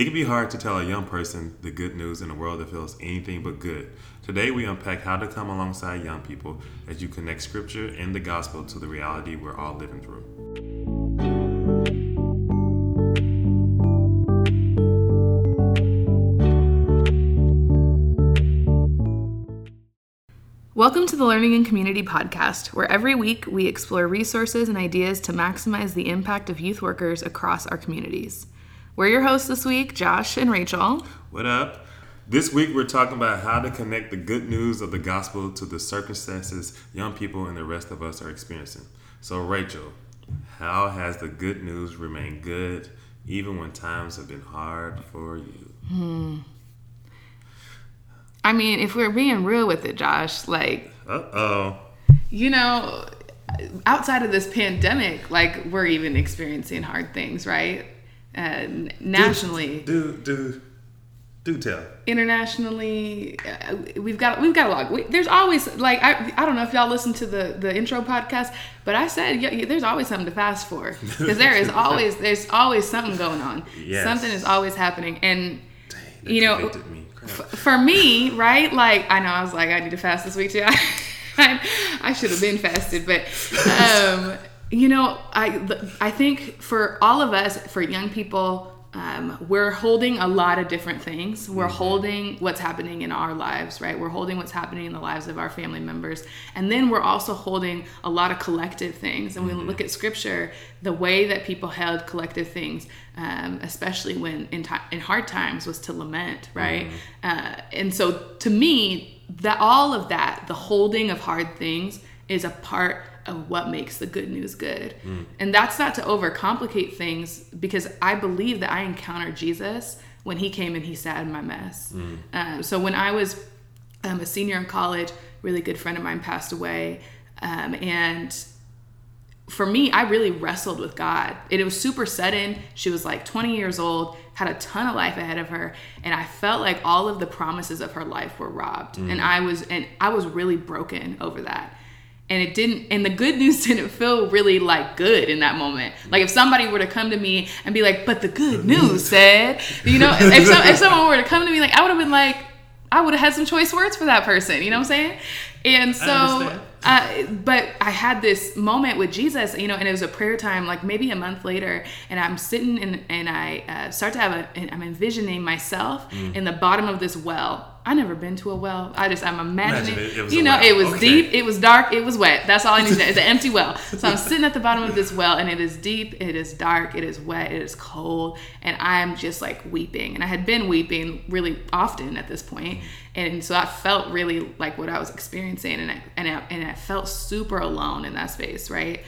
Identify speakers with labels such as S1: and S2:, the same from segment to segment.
S1: It can be hard to tell a young person the good news in a world that feels anything but good. Today, we unpack how to come alongside young people as you connect scripture and the gospel to the reality we're all living through.
S2: Welcome to the Learning in Community Podcast, where every week we explore resources and ideas to maximize the impact of youth workers across our communities. We're your hosts this week, Josh and Rachel.
S1: What up? This week, we're talking about how to connect the good news of the gospel to the circumstances young people and the rest of us are experiencing. So, Rachel, how has the good news remained good even when times have been hard for you? Hmm.
S2: I mean, if we're being real with it, Josh, like,
S1: Uh oh.
S2: you know, outside of this pandemic, like, we're even experiencing hard things, right? And nationally,
S1: Do, do, do tell.
S2: internationally uh, we've got we've got a lot. We, there's always like I, I don't know if y'all listen to the the intro podcast but i said yeah, there's always something to fast for. Because there is always there's always something going on.
S1: Yes.
S2: something is always happening. And
S1: That
S2: you know
S1: me.
S2: F- for me right like i know i was like i need to fast this week too. I, I should have been fasted but um you know i i think for all of us for young people um, we're holding a lot of different things. We're holding what's happening in our lives, right? We're holding what's happening in the lives of our family members. And then we're also holding a lot of collective things. And when we look at scripture, the way that people held collective things, um, especially when in, ti in hard times, was to lament, right? Uh, and so to me, that all of that, the holding of hard things, is a part of what makes the good news good. And that's not to overcomplicate things because I believe that I encountered Jesus when he came and he sat in my mess. Um, so when I was um, a senior in college, really good friend of mine passed away. Um, and for me, I really wrestled with God. And it was super sudden. She was like 20 years old, had a ton of life ahead of her, and I felt like all of the promises of her life were robbed. And I was and I was really broken over that. And it didn't and the good news didn't feel really like good in that moment. Like if somebody were to come to me and be like, "But the good news said," you know, if, some, if someone were to come to me like I would have been like I would have had some choice words for that person, you know what I'm saying? And so
S1: understand.
S2: uh, but I had this moment with Jesus, you know, and it was a prayer time, like maybe a month later, and I'm sitting and and I uh, start to have a, and I'm envisioning myself
S1: Mm.
S2: in the bottom of this well. I never been to a well. I just I'm imagining,
S1: Imagine it- it
S2: you know,
S1: well.
S2: it was
S1: Okay.
S2: deep, it was dark, it was wet. That's all I need to know. It's an empty well. So I'm sitting at the bottom of this well, and it is deep, it is dark, it is wet, it is cold, and I'm just like weeping. And I had been weeping really often at this point, and so I felt really like what I was experiencing, and I, and I, and I felt super alone in that space, right?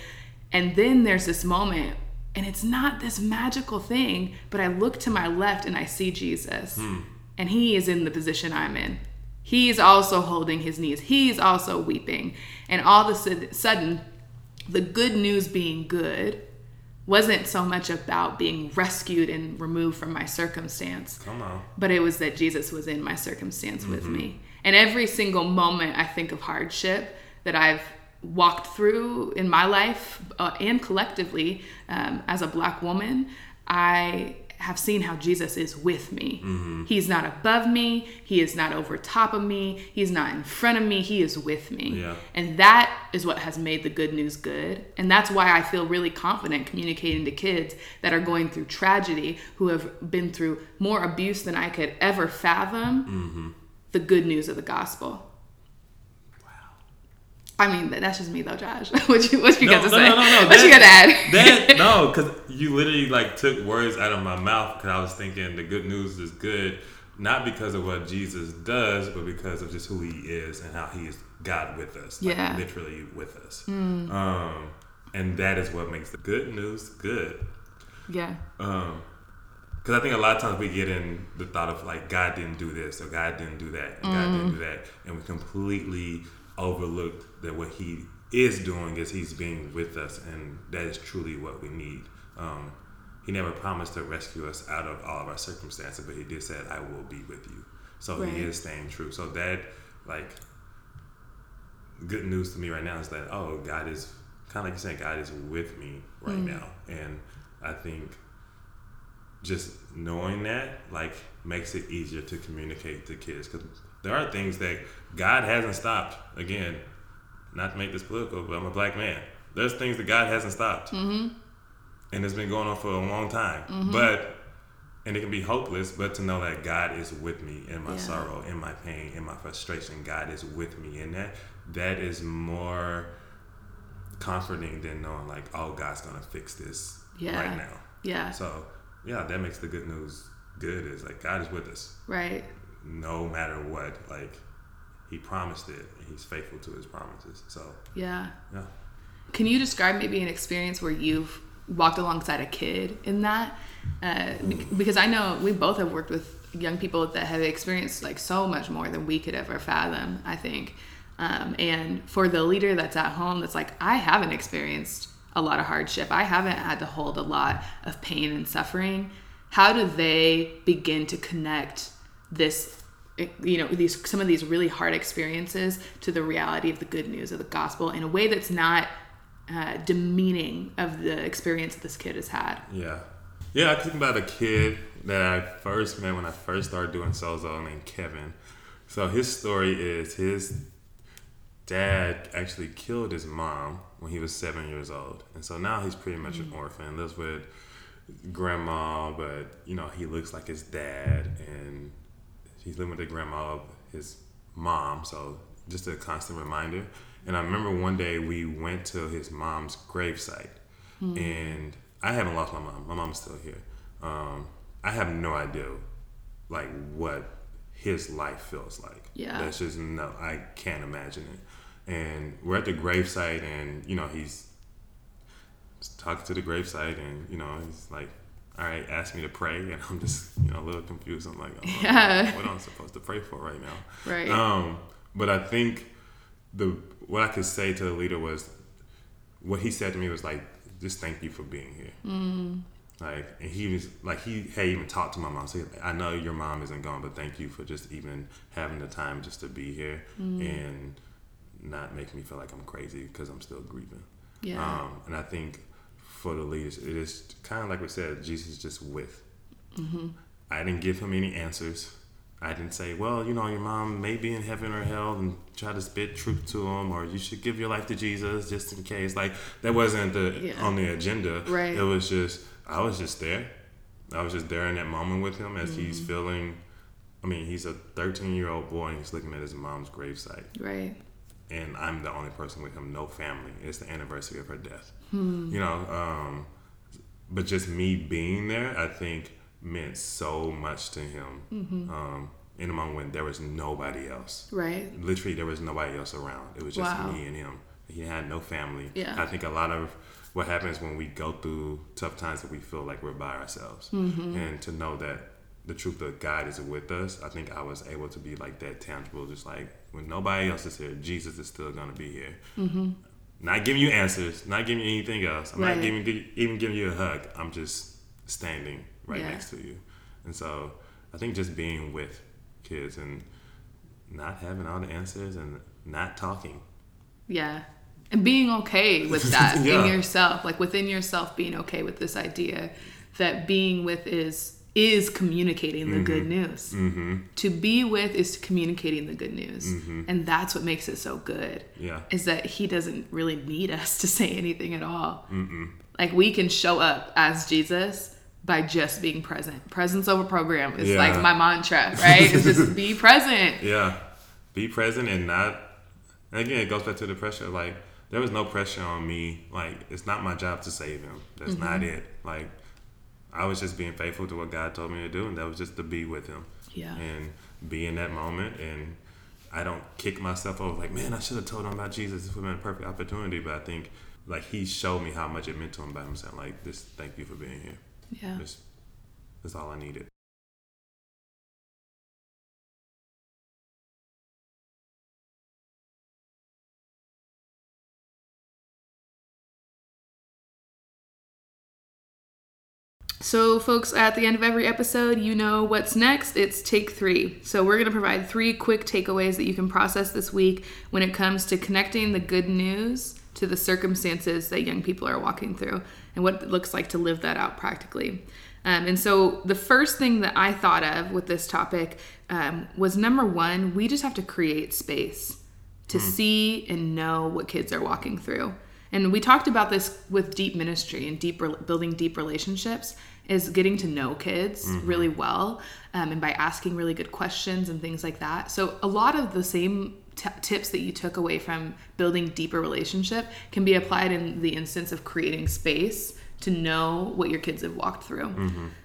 S2: And then there's this moment. And it's not this magical thing, but I look to my left and I see Jesus. Hmm. And he is in the position I'm in. He's also holding his knees. He's also weeping. And all of a sudden, the good news being good wasn't so much about being rescued and removed from my circumstance,
S1: Come on.
S2: but it was that Jesus was in my circumstance with me. And every single moment I think of hardship that I've walked through in my life uh, and collectively um, as a black woman, I have seen how Jesus is with me. Mm-hmm. He's not above me, He is not over top of me, He's not in front of me, He is with me.
S1: Yeah.
S2: And that is what has made the good news good. And that's why I feel really confident communicating to kids that are going through tragedy, who have been through more abuse than I could ever fathom, mm-hmm. the good news of the gospel. I mean, that's just me though, Josh. what you what you got to say? No, no, no. What you got to add?
S1: that no, because you literally like took words out of my mouth because I was thinking the good news is good, not because of what Jesus does, but because of just who He is and how He is God with us, like,
S2: Yeah.
S1: literally with us. Um, and that is what makes the good news good.
S2: yeah.
S1: Um, because I think a lot of times we get in the thought of like God didn't do this or God didn't do that and God didn't do that, and we completely overlooked that what He is doing is He's being with us, and that is truly what we need. Um, he never promised to rescue us out of all of our circumstances, but He did say, "I will be with you." So
S2: Right.
S1: He is staying true. So that like good news to me right now is that oh, God is kind of like you're saying, God is with me right now, and I think just knowing that like makes it easier to communicate to kids because there are things that God hasn't stopped. Again, not to make this political, but I'm a black man. There's things that God hasn't stopped, mm-hmm. and it's been going on for a long time. Mm-hmm. But and it can be hopeless, but to know that God is with me in my yeah. sorrow, in my pain, in my frustration, God is with me in that. That is more comforting than knowing like, oh, God's gonna fix this yeah. right now.
S2: Yeah.
S1: So yeah, that makes the good news good. Is like God is with us.
S2: Right.
S1: No matter what, like He promised it, and He's faithful to His promises. So
S2: yeah.
S1: Yeah.
S2: Can you describe maybe an experience where you've walked alongside a kid in that? Uh, because I know we both have worked with young people that have experienced like so much more than we could ever fathom. I think. Um, and for the leader that's at home, that's like, I haven't experienced a lot of hardship. I haven't had to hold a lot of pain and suffering. How do they begin to connect this, you know, these some of these really hard experiences to the reality of the good news of the gospel in a way that's not uh, demeaning of the experience that this kid has had?
S1: Yeah, yeah. I think about a kid that I first met when I first started doing Sozo named Kevin. So his story is his dad actually killed his mom when he was seven years old, and so now he's pretty much mm-hmm. an orphan. Lives with grandma, but you know he looks like his dad, and he's living with the grandma of his mom. So just a constant reminder. And I remember one day we went to his mom's gravesite, mm-hmm. and I haven't lost my mom. My mom's still here. Um, I have no idea, like what his life feels like.
S2: Yeah,
S1: that's just no. I can't imagine it and we're at the gravesite, and you know he's talking to the gravesite, and you know he's like, "All right, ask me to pray," and I'm just you know a little confused. I'm like, oh, yeah. what am I supposed to pray for right now?
S2: Right.
S1: Um, but I think the what I could say to the leader was what he said to me was like, "Just thank you for being here."
S2: Mm.
S1: Like, and he was like, he had even talked to my mom. So I know your mom isn't gone, but thank you for just even having the time just to be here mm. and not make me feel like I'm crazy because I'm still grieving.
S2: Yeah.
S1: Um, and I think for the leaders, it is kind of like we said, Jesus just with.
S2: Mm-hmm.
S1: I didn't give him any answers. I didn't say, well, you know, your mom may be in heaven or hell and try to spit truth to him, or you should give your life to Jesus just in case. Like that wasn't the yeah. on the agenda.
S2: Right.
S1: It was just I was just there. I was just there in that moment with him as mm-hmm. he's feeling. I mean, he's a 13 year old boy and he's looking at his mom's gravesite.
S2: Right
S1: and I'm the only person with him, no family. It's the anniversary of her death.
S2: Hmm.
S1: You know, um, but just me being there, I think meant so much to him.
S2: Mm-hmm.
S1: Um, in a moment when there was nobody else.
S2: Right.
S1: Literally, there was nobody else around. It was just
S2: wow.
S1: me and him. He had no family.
S2: Yeah.
S1: I think a lot of what happens when we go through tough times that we feel like we're by ourselves.
S2: Mm-hmm.
S1: And to know that the truth of God is with us, I think I was able to be like that tangible, just like when nobody else is here, Jesus is still gonna be here.
S2: Mm-hmm.
S1: Not giving you answers, not giving you anything else. I'm
S2: right.
S1: not giving even giving you a hug. I'm just standing right
S2: yeah.
S1: next to you. And so I think just being with kids and not having all the answers and not talking.
S2: Yeah. And being okay with that
S1: yeah.
S2: in yourself, like within yourself, being okay with this idea that being with is is communicating the mm-hmm. good news.
S1: Mm-hmm.
S2: To be with is communicating the good news.
S1: Mm-hmm.
S2: And that's what makes it so good.
S1: Yeah.
S2: Is that he doesn't really need us to say anything at all.
S1: Mm-mm.
S2: Like we can show up as Jesus by just being present. Presence over program is yeah. like my mantra, right? it's just be present.
S1: Yeah. Be present and not and again it goes back to the pressure like there was no pressure on me like it's not my job to save him. That's not
S2: Mm-hmm.
S1: it. Like I was just being faithful to what God told me to do, and that was just to be with Him.
S2: Yeah.
S1: And be in that moment. And I don't kick myself over like, man, I should have told him about Jesus. This would have been a perfect opportunity. But I think like He showed me how much it meant to him by Him saying like, "This, thank you for being here.
S2: Yeah.
S1: This, that's all I needed."
S2: So, folks, at the end of every episode, you know what's next. It's take three. So, we're going to provide three quick takeaways that you can process this week when it comes to connecting the good news to the circumstances that young people are walking through and what it looks like to live that out practically. Um, and so the first thing that I thought of with this topic um, was number one, we just have to create space to see and know what kids are walking through. And we talked about this with deep ministry and deep re- building deep relationships is getting to know kids really well um, and by asking really good questions and things like that. So a lot of the same t- tips that you took away from building deeper relationship can be applied in the instance of creating space to know what your kids have walked through.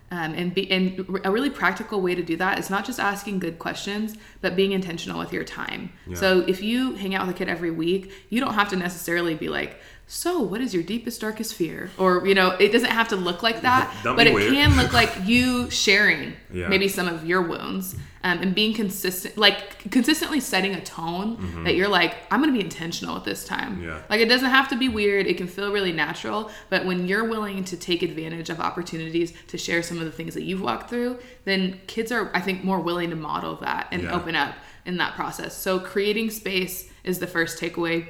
S2: Um, and be and a really practical way to do that is not just asking good questions, but being intentional with your time. So if you hang out with a kid every week, you don't have to necessarily be like, "So, what is your deepest, darkest fear?" Or you know, it doesn't have to look like that,
S1: Don't
S2: but it
S1: weird.
S2: can look like you sharing
S1: Yeah.
S2: maybe some of your wounds um, and being consistent, like consistently setting a tone that you're like, "I'm to be intentional with this time."
S1: Mm-hmm. Yeah.
S2: Like it doesn't have to be weird. It can feel really natural. But when you're willing to take advantage of opportunities to share some of the things that you've walked through, then kids are, I think, more willing to model that and
S1: Yeah.
S2: open up in that process. So creating space is the first takeaway.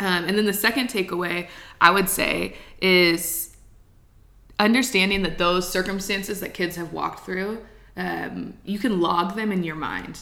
S2: Um, and then the second takeaway I would say is understanding that those circumstances that kids have walked through, um, you can log them in your mind.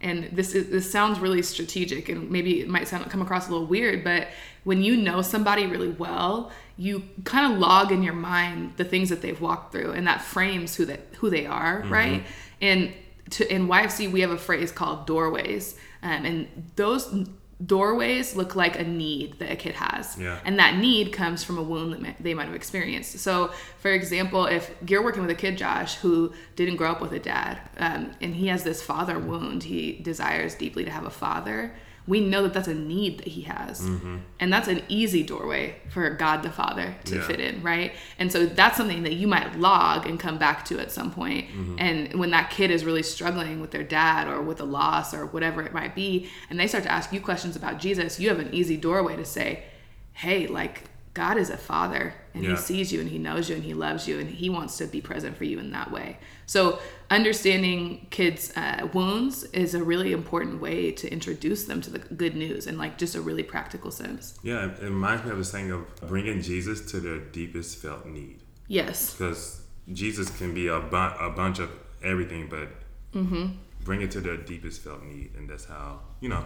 S2: And this is this sounds really strategic, and maybe it might sound come across a little weird, but when you know somebody really well, you kind of log in your mind the things that they've walked through, and that frames who that who they are, right? And to in YFC we have a phrase called doorways, um, and those doorways look like a need that a kid has
S1: Yeah.
S2: and that need comes from a wound that they might have experienced so for example if you're working with a kid josh who didn't grow up with a dad um, and he has this father wound he desires deeply to have a father we know that that's a need that he has mm-hmm. and that's an easy doorway for god the father to
S1: Yeah.
S2: fit in right and so that's something that you might log and come back to at some point. Mm-hmm. and when that kid is really struggling with their dad or with a loss or whatever it might be and they start to ask you questions about jesus you have an easy doorway to say hey like god is a father and
S1: Yeah.
S2: he sees you and he knows you and he loves you and he wants to be present for you in that way so understanding kids uh, wounds is a really important way to introduce them to the good news in like just a really practical sense
S1: Yeah, it reminds me of the saying of bringing Jesus to their deepest felt need.
S2: yes
S1: Because Jesus can be a, bu- a bunch of everything, but bring it to their deepest felt need. And that's how, you know,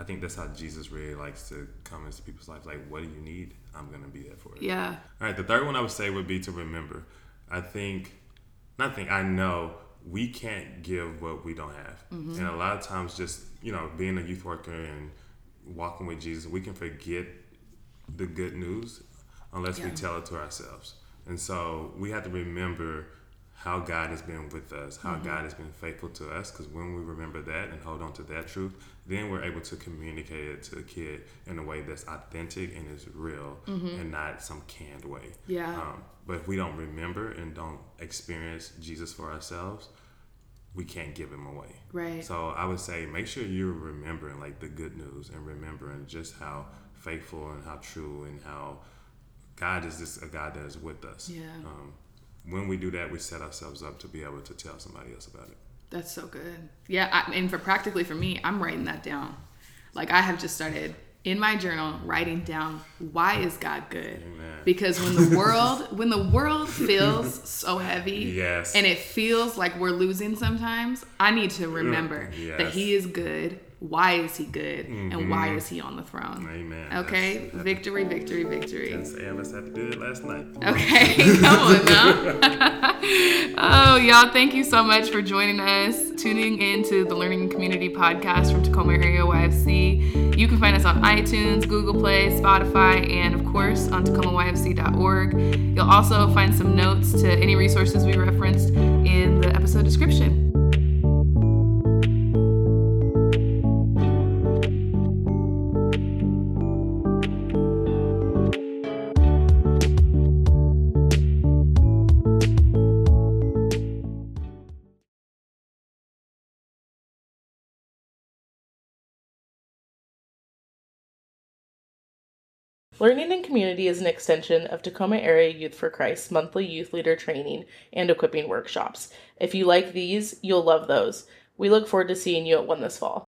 S1: I think that's how Jesus really likes to come into people's lives. Like, what do you need? I'm going to be there for you.
S2: yeah
S1: All right, the third one I would say would be to remember. I think, not think, I know we can't give what we don't have. Mm-hmm. And a lot of times, just, you know, being a youth worker and walking with Jesus, we can forget the good news unless we tell it to ourselves. And so we have to remember how God has been with us, how God has been faithful to us. Because when we remember that and hold on to that truth, then we're able to communicate it to the kid in a way that's authentic and is real and not some canned way.
S2: Yeah.
S1: Um, but if we don't remember and don't experience Jesus for ourselves, we can't give him away.
S2: Right.
S1: So I would say make sure you're remembering like the good news and remembering just how faithful and how true and how God is just a God that is with us.
S2: Yeah.
S1: Um, when we do that, we set ourselves up to be able to tell somebody else about it.
S2: That's so good. Yeah, I, and for practically for me, I'm writing that down. Like I have just started in my journal writing down why is God good?
S1: Amen.
S2: Because when the world when the world feels so heavy
S1: Yes.
S2: and it feels like we're losing sometimes, I need to remember mm,
S1: that
S2: he is good. Why is he good? And why mm-hmm. is he on the throne?
S1: Amen.
S2: Okay?
S1: That's- that's-
S2: Victory, victory, victory.
S1: That's Alice had to do it last night.
S2: Okay, come on now. oh, y'all, thank you so much for joining us, tuning in to the Learning Community podcast from Tacoma Area YFC. You can find us on iTunes, Google Play, Spotify, and of course on tacomayfc.org. You'll also find some notes to any resources we referenced in the episode description.
S3: Learning in Community is an extension of Tacoma Area Youth for Christ monthly youth leader training and equipping workshops. If you like these, you'll love those. We look forward to seeing you at one this fall.